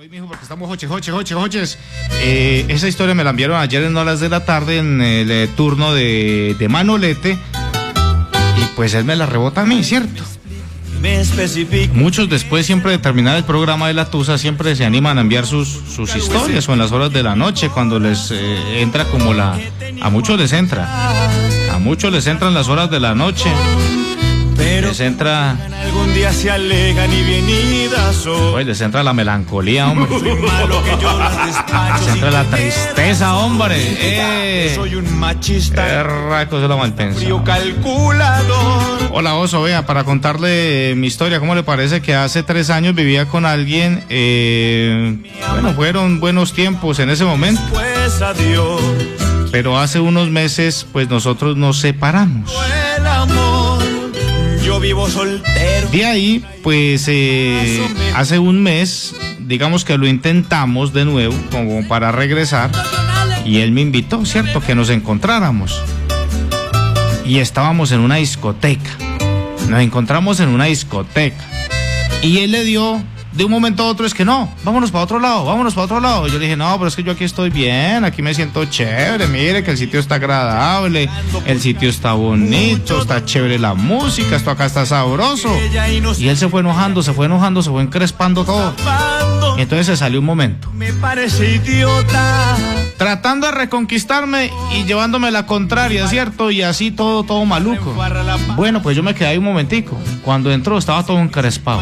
Hoy mismo porque estamos joche, joche, joche, joches. Eh, esa historia me la enviaron ayer en horas de la tarde en el eh, turno de, de Manolete. Y pues él me la rebota a mí, ¿cierto? Muchos después siempre de terminar el programa de la Tusa siempre se animan a enviar sus, sus historias o en las horas de la noche cuando les eh, entra como la... A muchos les entra. A muchos les entran las horas de la noche. Les entra... Algún día se alegan y venidas Pues les entra la melancolía, hombre. les entra la tristeza, hombre. Eh. Soy un machista. Qué raco se lo mal Frío calculador. Hola Oso, vea, para contarle mi historia, ¿cómo le parece que hace tres años vivía con alguien? Eh, bueno, fueron buenos tiempos en ese momento. Pues adiós. Pero hace unos meses, pues nosotros nos separamos. El amor, yo vivo soltero. De ahí, pues eh, hace un mes, digamos que lo intentamos de nuevo, como para regresar, y él me invitó, ¿cierto? Que nos encontráramos. Y estábamos en una discoteca. Nos encontramos en una discoteca. Y él le dio de un momento a otro es que no, vámonos para otro lado, vámonos para otro lado. Y yo le dije, no, pero es que yo aquí estoy bien, aquí me siento chévere, mire que el sitio está agradable, el sitio está bonito, está chévere la música, esto acá está sabroso. Y él se fue enojando, se fue enojando, se fue encrespando todo. Y entonces se salió un momento. Me parece idiota. Tratando de reconquistarme y llevándome la contraria, ¿cierto? Y así todo, todo maluco. Bueno, pues yo me quedé ahí un momentico. Cuando entró estaba todo encrespado.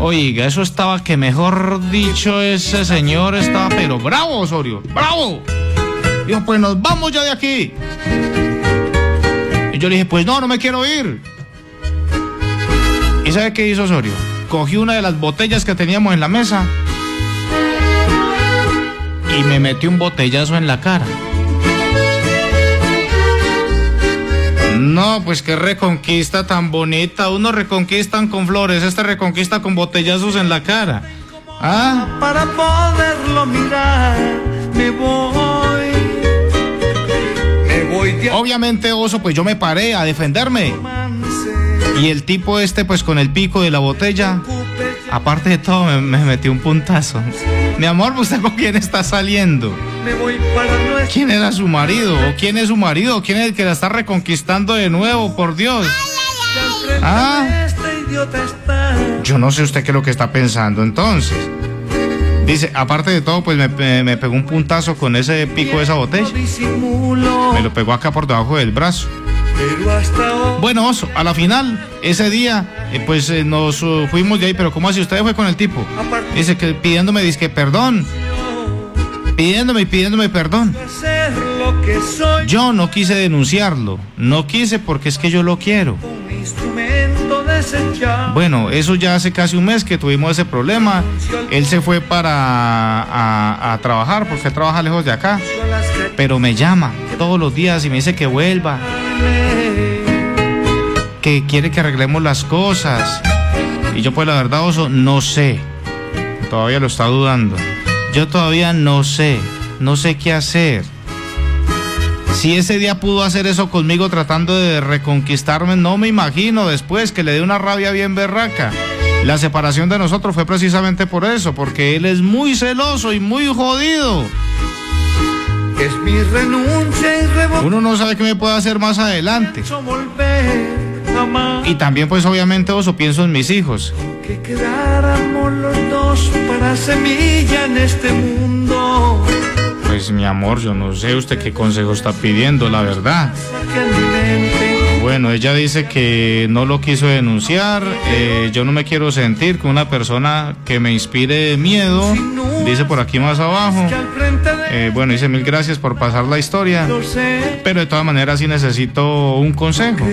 Oiga, eso estaba que mejor dicho ese señor estaba pero bravo, Osorio, bravo. Dijo, pues nos vamos ya de aquí. Y yo le dije, pues no, no me quiero ir. ¿Y sabe qué hizo Osorio? Cogió una de las botellas que teníamos en la mesa y me metió un botellazo en la cara. No, pues qué reconquista tan bonita. Uno reconquistan con flores, este reconquista con botellazos en la cara. ¿Ah? Para poderlo mirar, me voy. Me voy de Obviamente, oso, pues yo me paré a defenderme. Y el tipo este, pues con el pico de la botella, aparte de todo, me, me metió un puntazo. Mi amor, ¿usted con quién está saliendo? Me voy para nuestra ¿Quién era su marido? ¿O quién es su marido? ¿Quién es el que la está reconquistando de nuevo? Por Dios. Ah. Este idiota está. Yo no sé usted qué es lo que está pensando entonces. Dice, aparte de todo, pues me, me- me pegó un puntazo con ese pico de esa botella. Me lo pegó acá por debajo del brazo. Bueno, oso, a la final, ese día, eh, pues eh, nos uh, fuimos de ahí, pero ¿cómo así usted fue con el tipo? Dice que pidiéndome, dice que perdón, pidiéndome y pidiéndome perdón. Yo no quise denunciarlo, no quise porque es que yo lo quiero. Bueno, eso ya hace casi un mes que tuvimos ese problema. Él se fue para a, trabajar porque trabaja lejos de acá, pero me llama todos los días y me dice que vuelva, que quiere que arreglemos las cosas. Y yo pues la verdad, oso, no sé. Todavía lo está dudando. Yo todavía no sé, no sé qué hacer. Si ese día pudo hacer eso conmigo tratando de reconquistarme, no me imagino después que le dé una rabia bien berraca. La separación de nosotros fue precisamente por eso, porque él es muy celoso y muy jodido. es mi renuncia y Uno no sabe qué me puede hacer más adelante. Y también pues obviamente oso pienso en mis hijos. Que quedáramos los dos para semilla en este mundo. Pues mi amor, yo no sé usted qué consejo está pidiendo, la verdad. Bueno, ella dice que no lo quiso denunciar. eh, yo no me quiero sentir con una persona que me inspire miedo. Dice por aquí más abajo. Eh, bueno, dice mil gracias por pasar la historia. lo sé. Pero de todas maneras sí necesito un consejo.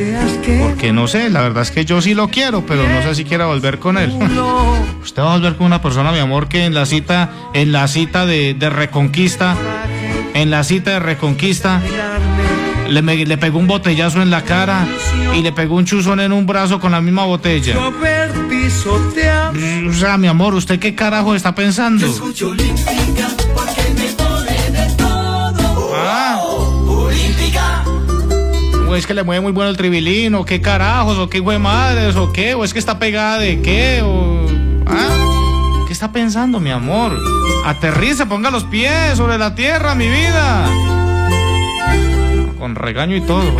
Porque no sé, la verdad es que yo sí lo quiero, pero no sé si quiera volver con él. no. Usted va a volver con una persona, mi amor, que en la cita, en la cita de, de reconquista, en la cita de reconquista, le, me- le pegó un botellazo en la cara y le pegó un chuzón en un brazo con la misma botella. O sea, mi amor, ¿usted qué carajo está pensando? O es que le mueve muy bueno el tribilín, o qué carajos, o qué hijo madres, o qué, o es que está pegada de qué, o. Ah, ¿Qué está pensando, mi amor? Aterriza, ponga los pies sobre la tierra, mi vida. Con regaño y todo.